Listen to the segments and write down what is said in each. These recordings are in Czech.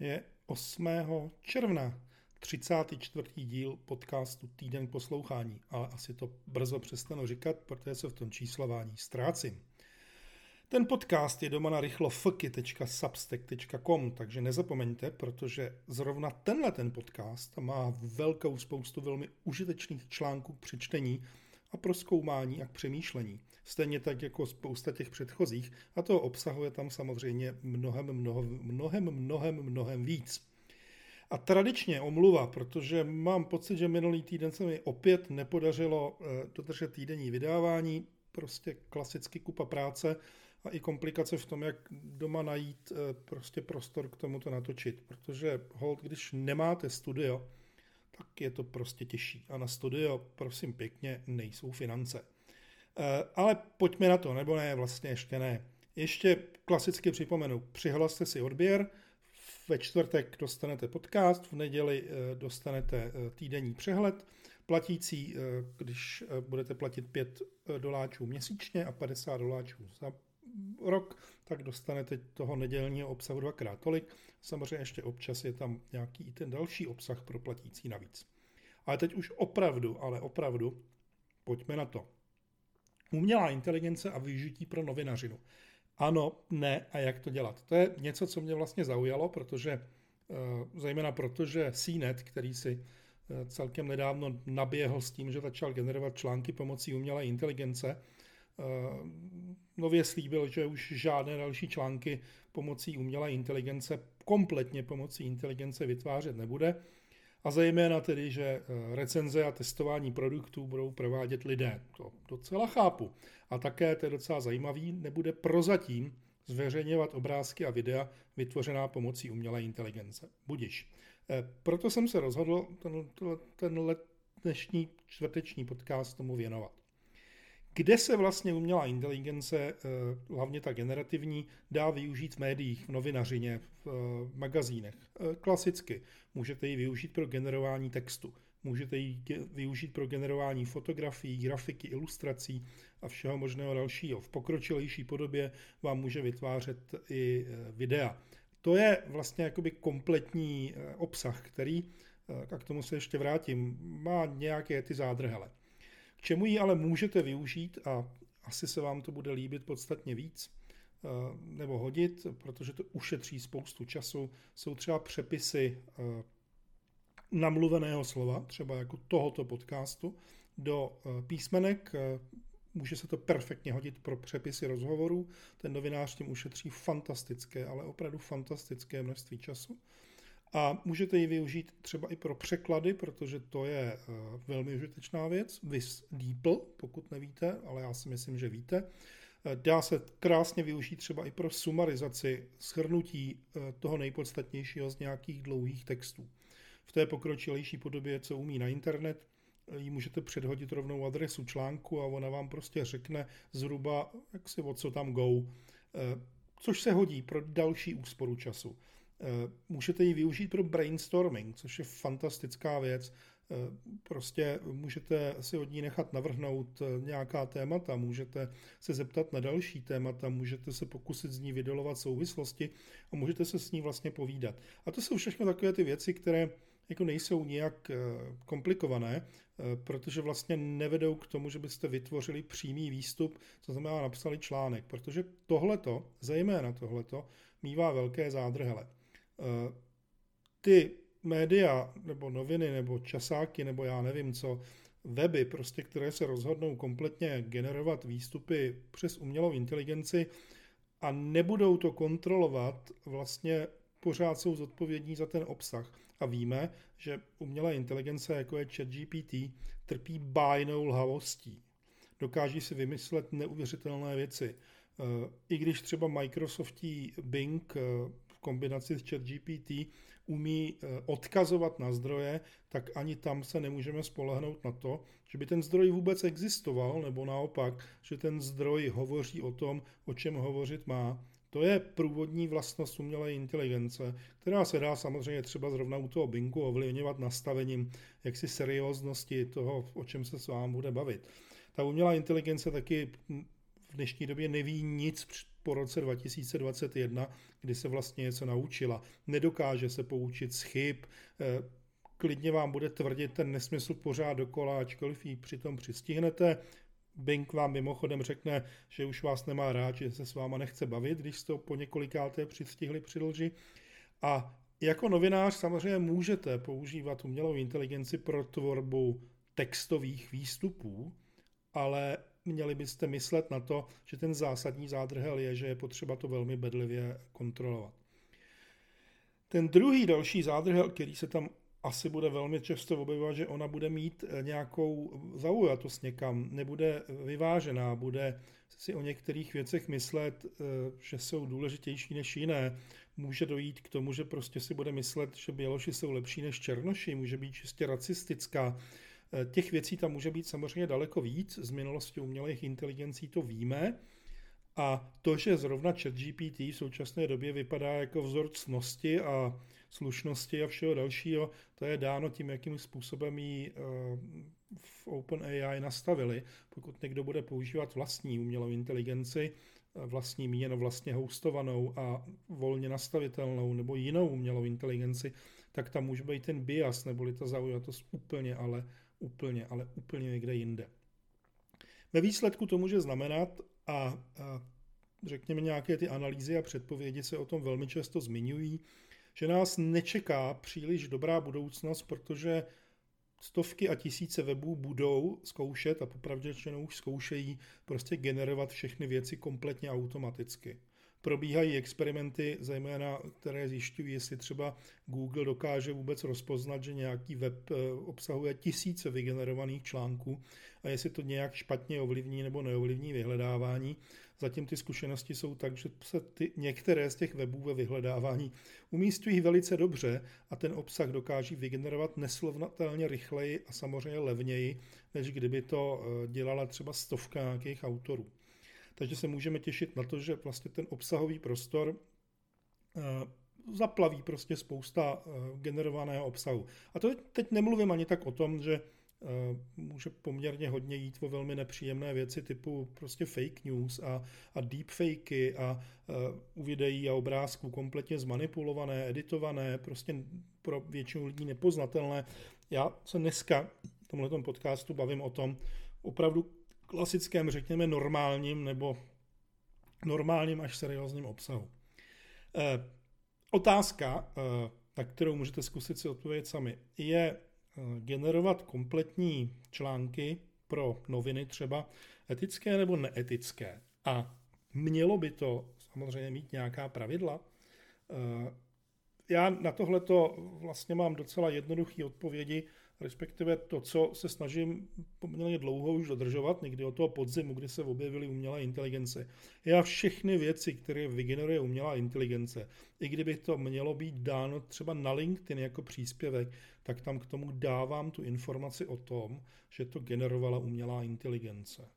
Je 8. června, 34. díl podcastu Týden poslouchání, ale asi to brzo přestanu říkat, protože se v tom číslování ztrácím. Ten podcast je doma na rychlofky.substack.com, takže nezapomeňte, protože zrovna tenhle ten podcast má velkou spoustu velmi užitečných článků k přečtení a pro zkoumání a k přemýšlení. Stejně tak jako spousta těch předchozích a toho obsahuje tam samozřejmě mnohem, mnohem, mnohem, mnohem, mnohem víc. A tradičně omluva, protože mám pocit, že minulý týden se mi opět nepodařilo eh, dodržet týdenní vydávání, prostě klasicky kupa práce a i komplikace v tom, jak doma najít eh, prostě prostor k tomu to natočit, protože hold, když nemáte studio, tak je to prostě těžší. A na studio, prosím pěkně, nejsou finance. Eh, ale pojďme na to, nebo ne, vlastně ještě ne. Ještě klasicky připomenu, přihlaste si odběr, ve čtvrtek dostanete podcast, v neděli eh, dostanete eh, týdenní přehled, platící, když budete platit 5 doláčů měsíčně a 50 doláčů za rok, tak dostanete toho nedělního obsahu dvakrát tolik. Samozřejmě ještě občas je tam nějaký i ten další obsah pro platící navíc. Ale teď už opravdu, ale opravdu, pojďme na to. Umělá inteligence a využití pro novinařinu. Ano, ne a jak to dělat. To je něco, co mě vlastně zaujalo, protože eh, zejména protože CNET, který si eh, celkem nedávno naběhl s tím, že začal generovat články pomocí umělé inteligence, nově slíbil, že už žádné další články pomocí umělé inteligence, kompletně pomocí inteligence vytvářet nebude. A zejména tedy, že eh, recenze a testování produktů budou provádět lidé. To docela chápu. A také, to je docela zajímavý, nebude prozatím zveřejňovat obrázky a videa vytvořená pomocí umělé inteligence. Budiš. Eh, proto jsem se rozhodl ten, ten dnešní čtvrteční podcast tomu věnovat kde se vlastně umělá inteligence, eh, hlavně ta generativní, dá využít v médiích, v novinařině, v eh, magazínech. Eh, klasicky můžete ji využít pro generování textu, můžete ji využít pro generování fotografií, grafiky, ilustrací a všeho možného dalšího. V pokročilejší podobě vám může vytvářet i videa. To je vlastně jakoby kompletní obsah, který, a k tomu se ještě vrátím, má nějaké ty zádrhele. K čemu ji ale můžete využít a asi se vám to bude líbit podstatně víc eh, nebo hodit, protože to ušetří spoustu času, jsou třeba přepisy eh, namluveného slova, třeba jako tohoto podcastu, do eh, písmenek. Může se to perfektně hodit pro přepisy rozhovorů. Ten novinář tím ušetří fantastické, ale opravdu fantastické množství času. A můžete ji využít třeba i pro překlady, protože to je eh, velmi užitečná věc. Vys DeepL, pokud nevíte, ale já si myslím, že víte. Eh, dá se krásně využít třeba i pro sumarizaci, shrnutí eh, toho nejpodstatnějšího z nějakých dlouhých textů. V té pokročilejší podobě, co umí na internet, jí můžete předhodit rovnou adresu článku a ona vám prostě řekne zhruba, jak si o co tam go, což se hodí pro další úsporu času. Eh, můžete ji využít pro brainstorming, což je fantastická věc. Eh, prostě můžete si od ní nechat navrhnout eh, nějaká témata, můžete se zeptat na další témata, můžete se pokusit z ní vydolovat souvislosti a můžete se s ní vlastně povídat. A to jsou všechno takové ty věci, které jako nejsou nijak komplikované, protože vlastně nevedou k tomu, že byste vytvořili přímý výstup, co znamená napsali článek, protože tohleto, zejména tohleto, mývá velké zádrhele. Eh, ty média, nebo noviny, nebo časáky, nebo já nevím co, weby, prostě, které se rozhodnou kompletně generovat výstupy přes umělou inteligenci a nebudou to kontrolovat, vlastně pořád jsou zodpovědní za ten obsah. A víme, že umělá inteligence, jako je ChatGPT, trpí bájnou lhavostí. Dokáží si vymyslet neuvěřitelné věci. Eh, I když třeba Microsoftí Bing eh, kombinaci s ChatGPT umí eh, odkazovat na zdroje, tak ani tam se nemůžeme spolehnout na to, že by ten zdroj vůbec existoval, nebo naopak, že ten zdroj hovoří o tom, o čem hovořit má. To je průvodní vlastnost umělé inteligence, která se dá samozřejmě třeba zrovna u toho Bingu ovlivňovat nastavením jaksi serióznosti toho, o čem se s vámi bude bavit. Ta umělá inteligence taky v dnešní době neví nic po roce 2021, kdy se vlastně něco naučila. Nedokáže se poučit z chyb, eh, klidně vám bude tvrdit ten nesmysl pořád dokola, ačkoliv ji přitom přistihnete. Bing vám mimochodem řekne, že už vás nemá rád, že se s váma nechce bavit, když jste to po několikáté přistihli při lži. A jako novinář samozřejmě můžete používat umělou inteligenci pro tvorbu textových výstupů, ale měli byste myslet na to, že ten zásadní zádrhel je, že je potřeba to velmi bedlivě kontrolovat. Ten druhý další zádrhel, který se tam asi bude velmi často objevovat, že ona bude mít eh, nějakou zaujatost někam, nebude vyvážená, bude si o některých věcech myslet, eh, že jsou důležitější než jiné. Může dojít k tomu, že prostě si bude myslet, že běloši jsou lepší než černoši, může být čistě racistická. Eh, těch věcí tam může být samozřejmě daleko víc, z minulosti umělých inteligencí to víme, a to, že zrovna ChatGPT v současné době vypadá jako vzor cnosti a slušnosti a všeho dalšího, to je dáno tím, jakým způsobem ji eh, v OpenAI nastavili. Pokud někdo bude používat vlastní umělou inteligenci, eh, vlastní míněno vlastně hostovanou a volně nastavitelnou nebo jinou umělou inteligenci, tak tam může být ten bias neboli ta zaujatost úplně, ale úplně, ale úplně někde jinde. Ve výsledku to může znamenat, a, a řekněme nějaké ty analýzy a předpovědi se o tom velmi často zmiňují, že nás nečeká příliš dobrá budoucnost, protože stovky a tisíce webů budou zkoušet a popravdě už zkoušejí prostě generovat všechny věci kompletně automaticky probíhají experimenty, zejména které zjišťují, jestli třeba Google dokáže vůbec rozpoznat, že nějaký web eh, obsahuje tisíce vygenerovaných článků a jestli to nějak špatně ovlivní nebo neovlivní vyhledávání. Zatím ty zkušenosti jsou tak, že se ty, některé z těch webů ve vyhledávání umístují velice dobře a ten obsah dokáží vygenerovat neslovnatelně rychleji a samozřejmě levněji, než kdyby to eh, dělala třeba stovka nějakých autorů takže se můžeme těšit na to, že vlastně ten obsahový prostor eh, zaplaví prostě spousta eh, generovaného obsahu. A to teď nemluvím ani tak o tom, že eh, může poměrně hodně jít o velmi nepříjemné věci typu prostě fake news a, a deepfakey a u videí a obrázků kompletně zmanipulované, editované, prostě pro většinu lidí nepoznatelné. Já se dneska v tomhle podcastu bavím o tom opravdu klasickém, řekněme, normálním nebo normálním až seriózním obsahu. E, otázka, e, na kterou můžete zkusit si odpovědět sami, je e, generovat kompletní články pro noviny třeba etické nebo neetické. A mělo by to samozřejmě mít nějaká pravidla. Já na tohle vlastně mám docela jednoduché odpovědi respektive to, co se snažím poměrně dlouho už dodržovat, někdy od toho podzimu, kdy se objevily umělé inteligence. Já všechny věci, které vygeneruje umělá inteligence, i kdyby to mělo být dáno třeba na LinkedIn jako příspěvek, tak tam k tomu dávám tu informaci o tom, že to generovala umělá inteligence.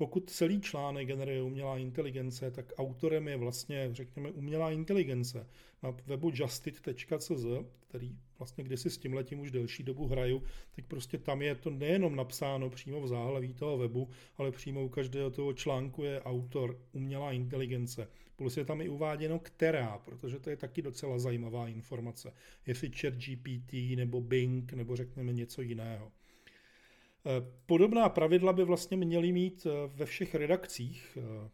Pokud celý článek generuje umělá inteligence, tak autorem je vlastně, řekněme, umělá inteligence. Na webu justit.cz, který vlastně kdysi s tím letím už delší dobu hraju, tak prostě tam je to nejenom napsáno přímo v záhlaví toho webu, ale přímo u každého toho článku je autor umělá inteligence. Plus je tam i uváděno která, protože to je taky docela zajímavá informace. Jestli chat GPT nebo Bing nebo řekněme něco jiného. Podobná pravidla by vlastně měly mít eh, ve všech redakcích eh,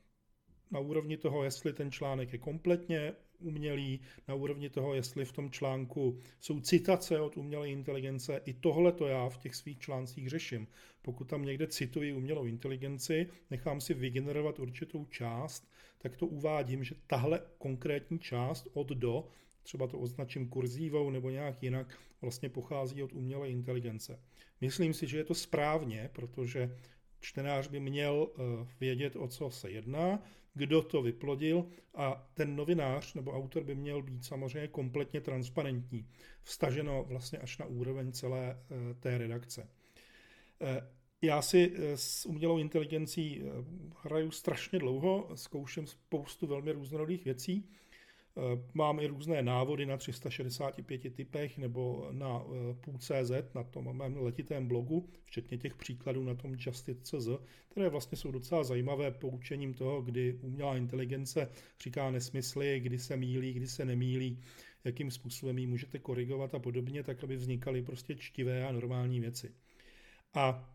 na úrovni toho, jestli ten článek je kompletně umělý, na úrovni toho, jestli v tom článku jsou citace od umělé inteligence. I tohle to já v těch svých článcích řeším. Pokud tam někde cituji umělou inteligenci, nechám si vygenerovat určitou část, tak to uvádím, že tahle konkrétní část od do, třeba to označím kurzívou nebo nějak jinak, vlastně pochází od umělé inteligence. Myslím si, že je to správně, protože čtenář by měl eh, vědět, o co se jedná, kdo to vyplodil a ten novinář nebo autor by měl být samozřejmě kompletně transparentní, vstaženo vlastně až na úroveň celé eh, té redakce. Eh, já si s umělou inteligencí hraju strašně dlouho, zkouším spoustu velmi různorodých věcí. Mám i různé návody na 365 typech nebo na půl.cz, na tom mém letitém blogu, včetně těch příkladů na tom Justit.cz, které vlastně jsou docela zajímavé poučením toho, kdy umělá inteligence říká nesmysly, kdy se mílí, kdy se nemílí, jakým způsobem ji můžete korigovat a podobně, tak aby vznikaly prostě čtivé a normální věci. A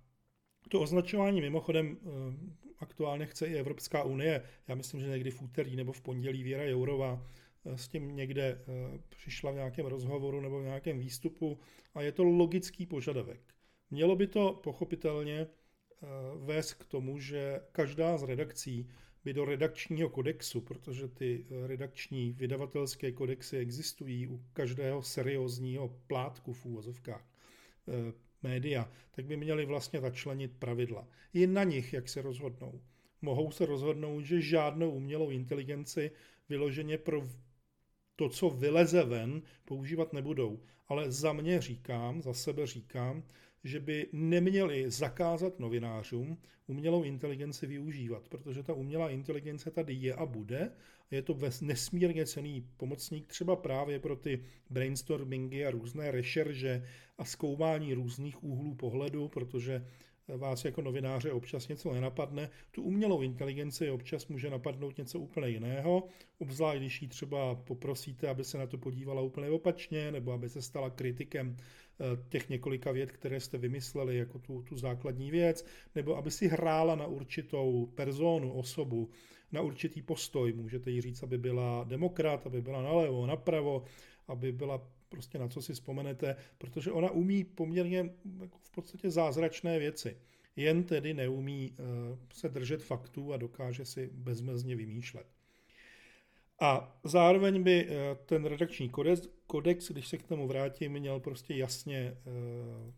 to označování mimochodem eh, aktuálně chce i Evropská unie. Já myslím, že někdy v úterý nebo v pondělí Věra Jourová eh, s tím někde eh, přišla v nějakém rozhovoru nebo v nějakém výstupu a je to logický požadavek. Mělo by to pochopitelně vést k tomu, že každá z redakcí by do redakčního kodexu, protože ty redakční vydavatelské kodexy existují u každého seriózního plátku v úvozovkách, média, tak by měli vlastně začlenit pravidla. Je na nich, jak se rozhodnou. Mohou se rozhodnout, že žádnou umělou inteligenci vyloženě pro to, co vyleze ven, používat nebudou. Ale za mě říkám, za sebe říkám, že by neměli zakázat novinářům umělou inteligenci využívat, protože ta umělá inteligence tady je a bude. Je to nesmírně cený pomocník třeba právě pro ty brainstormingy a různé rešerže a zkoumání různých úhlů pohledu, protože vás jako novináře občas něco nenapadne. Tu umělou inteligenci občas může napadnout něco úplně jiného, obzvlášť když ji třeba poprosíte, aby se na to podívala úplně opačně, nebo aby se stala kritikem eh, těch několika věd, které jste vymysleli jako tu, tu základní věc, nebo aby si hrála na určitou personu, osobu, na určitý postoj. Můžete jí říct, aby byla demokrat, aby byla nalevo, napravo, aby byla prostě na co si vzpomenete, protože ona umí poměrně jako v podstatě zázračné věci. Jen tedy neumí eh, se držet faktů a dokáže si bezmezně vymýšlet. A zároveň by eh, ten redakční kodex, kodex, když se k tomu vrátím, měl prostě jasně eh,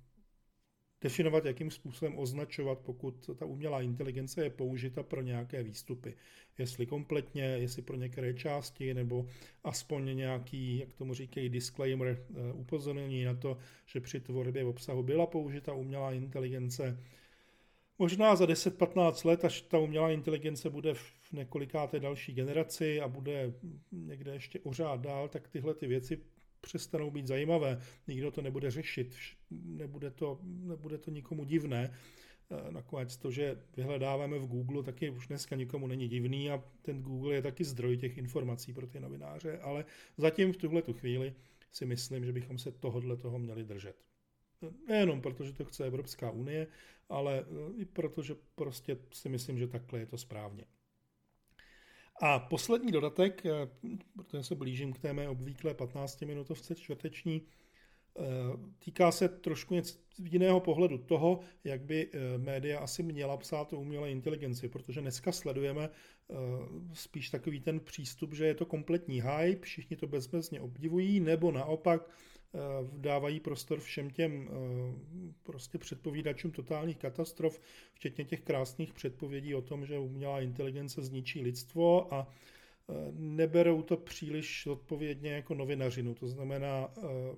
definovat, jakým způsobem označovat, pokud ta umělá inteligence je použita pro nějaké výstupy. Jestli kompletně, jestli pro některé části, nebo aspoň nějaký, jak tomu říkají, disclaimer, eh, upozornění na to, že při tvorbě obsahu byla použita umělá inteligence. Možná za 10-15 let, až ta umělá inteligence bude v několikáté další generaci a bude někde ještě ořád dál, tak tyhle ty věci přestanou být zajímavé, nikdo to nebude řešit, nebude to, nebude to nikomu divné. E, nakonec to, že vyhledáváme v Google, taky už dneska nikomu není divný a ten Google je taky zdroj těch informací pro ty novináře, ale zatím v tuhle tu chvíli si myslím, že bychom se tohodle toho měli držet. Nejenom protože to chce Evropská unie, ale i protože prostě si myslím, že takhle je to správně. A poslední dodatek, eh, protože se blížím k té mé obvyklé 15-minutovce čtvrteční, eh, týká se trošku něco jiného pohledu toho, jak by eh, média asi měla psát o umělé inteligenci, protože dneska sledujeme spíš takový ten přístup, že je to kompletní hype, všichni to bezmezně obdivují, nebo naopak dávají prostor všem těm eh, prostě předpovídačům totálních katastrof, včetně těch krásných předpovědí o tom, že umělá inteligence zničí lidstvo a eh, neberou to příliš odpovědně jako novinařinu. To znamená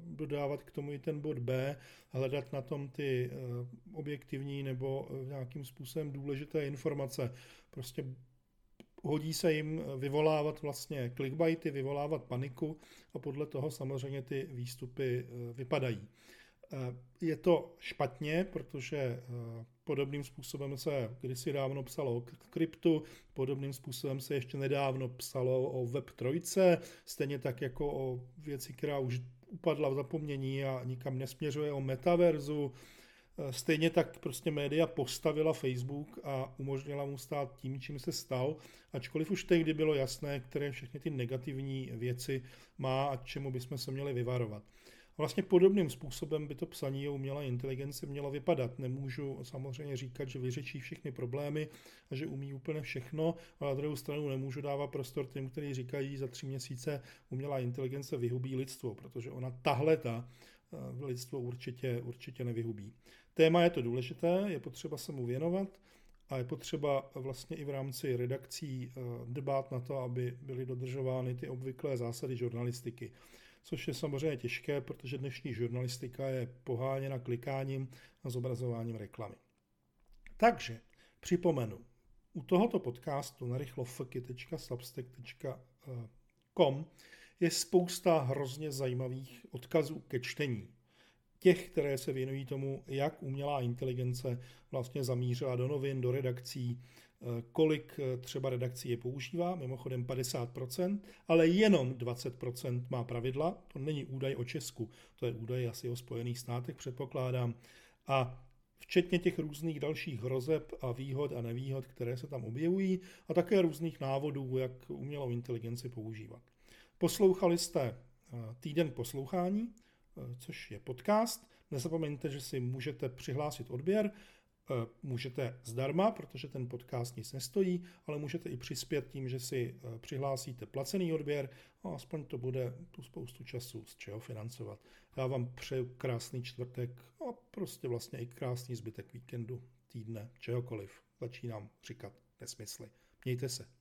dodávat k tomu i ten bod B, hledat na tom ty objektivní nebo nějakým způsobem důležité informace. Prostě hodí se jim vyvolávat vlastně clickbaity, vyvolávat paniku a podle toho samozřejmě ty výstupy eh, vypadají. Eh, je to špatně, protože eh, podobným způsobem se kdysi dávno psalo o kryptu, podobným způsobem se ještě nedávno psalo o Web3, stejně tak jako o věci, která už upadla v zapomnění a nikam nesměřuje o metaverzu, stejně tak prostě média postavila Facebook a umožnila mu stát tím, čím se stal, ačkoliv už tehdy bylo jasné, které všechny ty negativní věci má a čemu bychom se měli vyvarovat. Vlastně podobným způsobem by to psaní o umělé inteligenci mělo vypadat. Nemůžu samozřejmě říkat, že vyřečí všechny problémy a že umí úplně všechno, ale na druhou stranu nemůžu dávat prostor těm, kteří říkají, za tři měsíce umělá inteligence vyhubí lidstvo, protože ona tahle ta eh, lidstvo určitě, určitě nevyhubí. Téma je to důležité, je potřeba se mu věnovat a je potřeba vlastně i v rámci redakcí eh, dbát na to, aby byly dodržovány ty obvyklé zásady žurnalistiky. Což je samozřejmě těžké, protože dnešní žurnalistika je poháněna klikáním a zobrazováním reklamy. Takže připomenu, u tohoto podcastu na rychlofky.substack.com je spousta hrozně zajímavých odkazů ke čtení. Těch, které se věnují tomu, jak umělá inteligence vlastně zamířila do novin, do redakcí, Eh, kolik eh, třeba redakcí je používá, mimochodem 50%, ale jenom 20% má pravidla, to není údaj o Česku, to je údaj asi o Spojených státech, předpokládám, a včetně těch různých dalších hrozeb a výhod a nevýhod, které se tam objevují, a také různých návodů, jak umělou inteligenci používat. Poslouchali jste eh, týden poslouchání, což je podcast. Nezapomeňte, že si můžete přihlásit odběr Eh, můžete zdarma, protože ten podcast nic nestojí, ale můžete i přispět tím, že si eh, přihlásíte placený odběr a aspoň to bude tu spoustu času z čeho financovat. Já vám přeju krásný čtvrtek a prostě vlastně i krásný zbytek víkendu, týdne, čehokoliv. Začínám říkat nesmysly. Mějte se.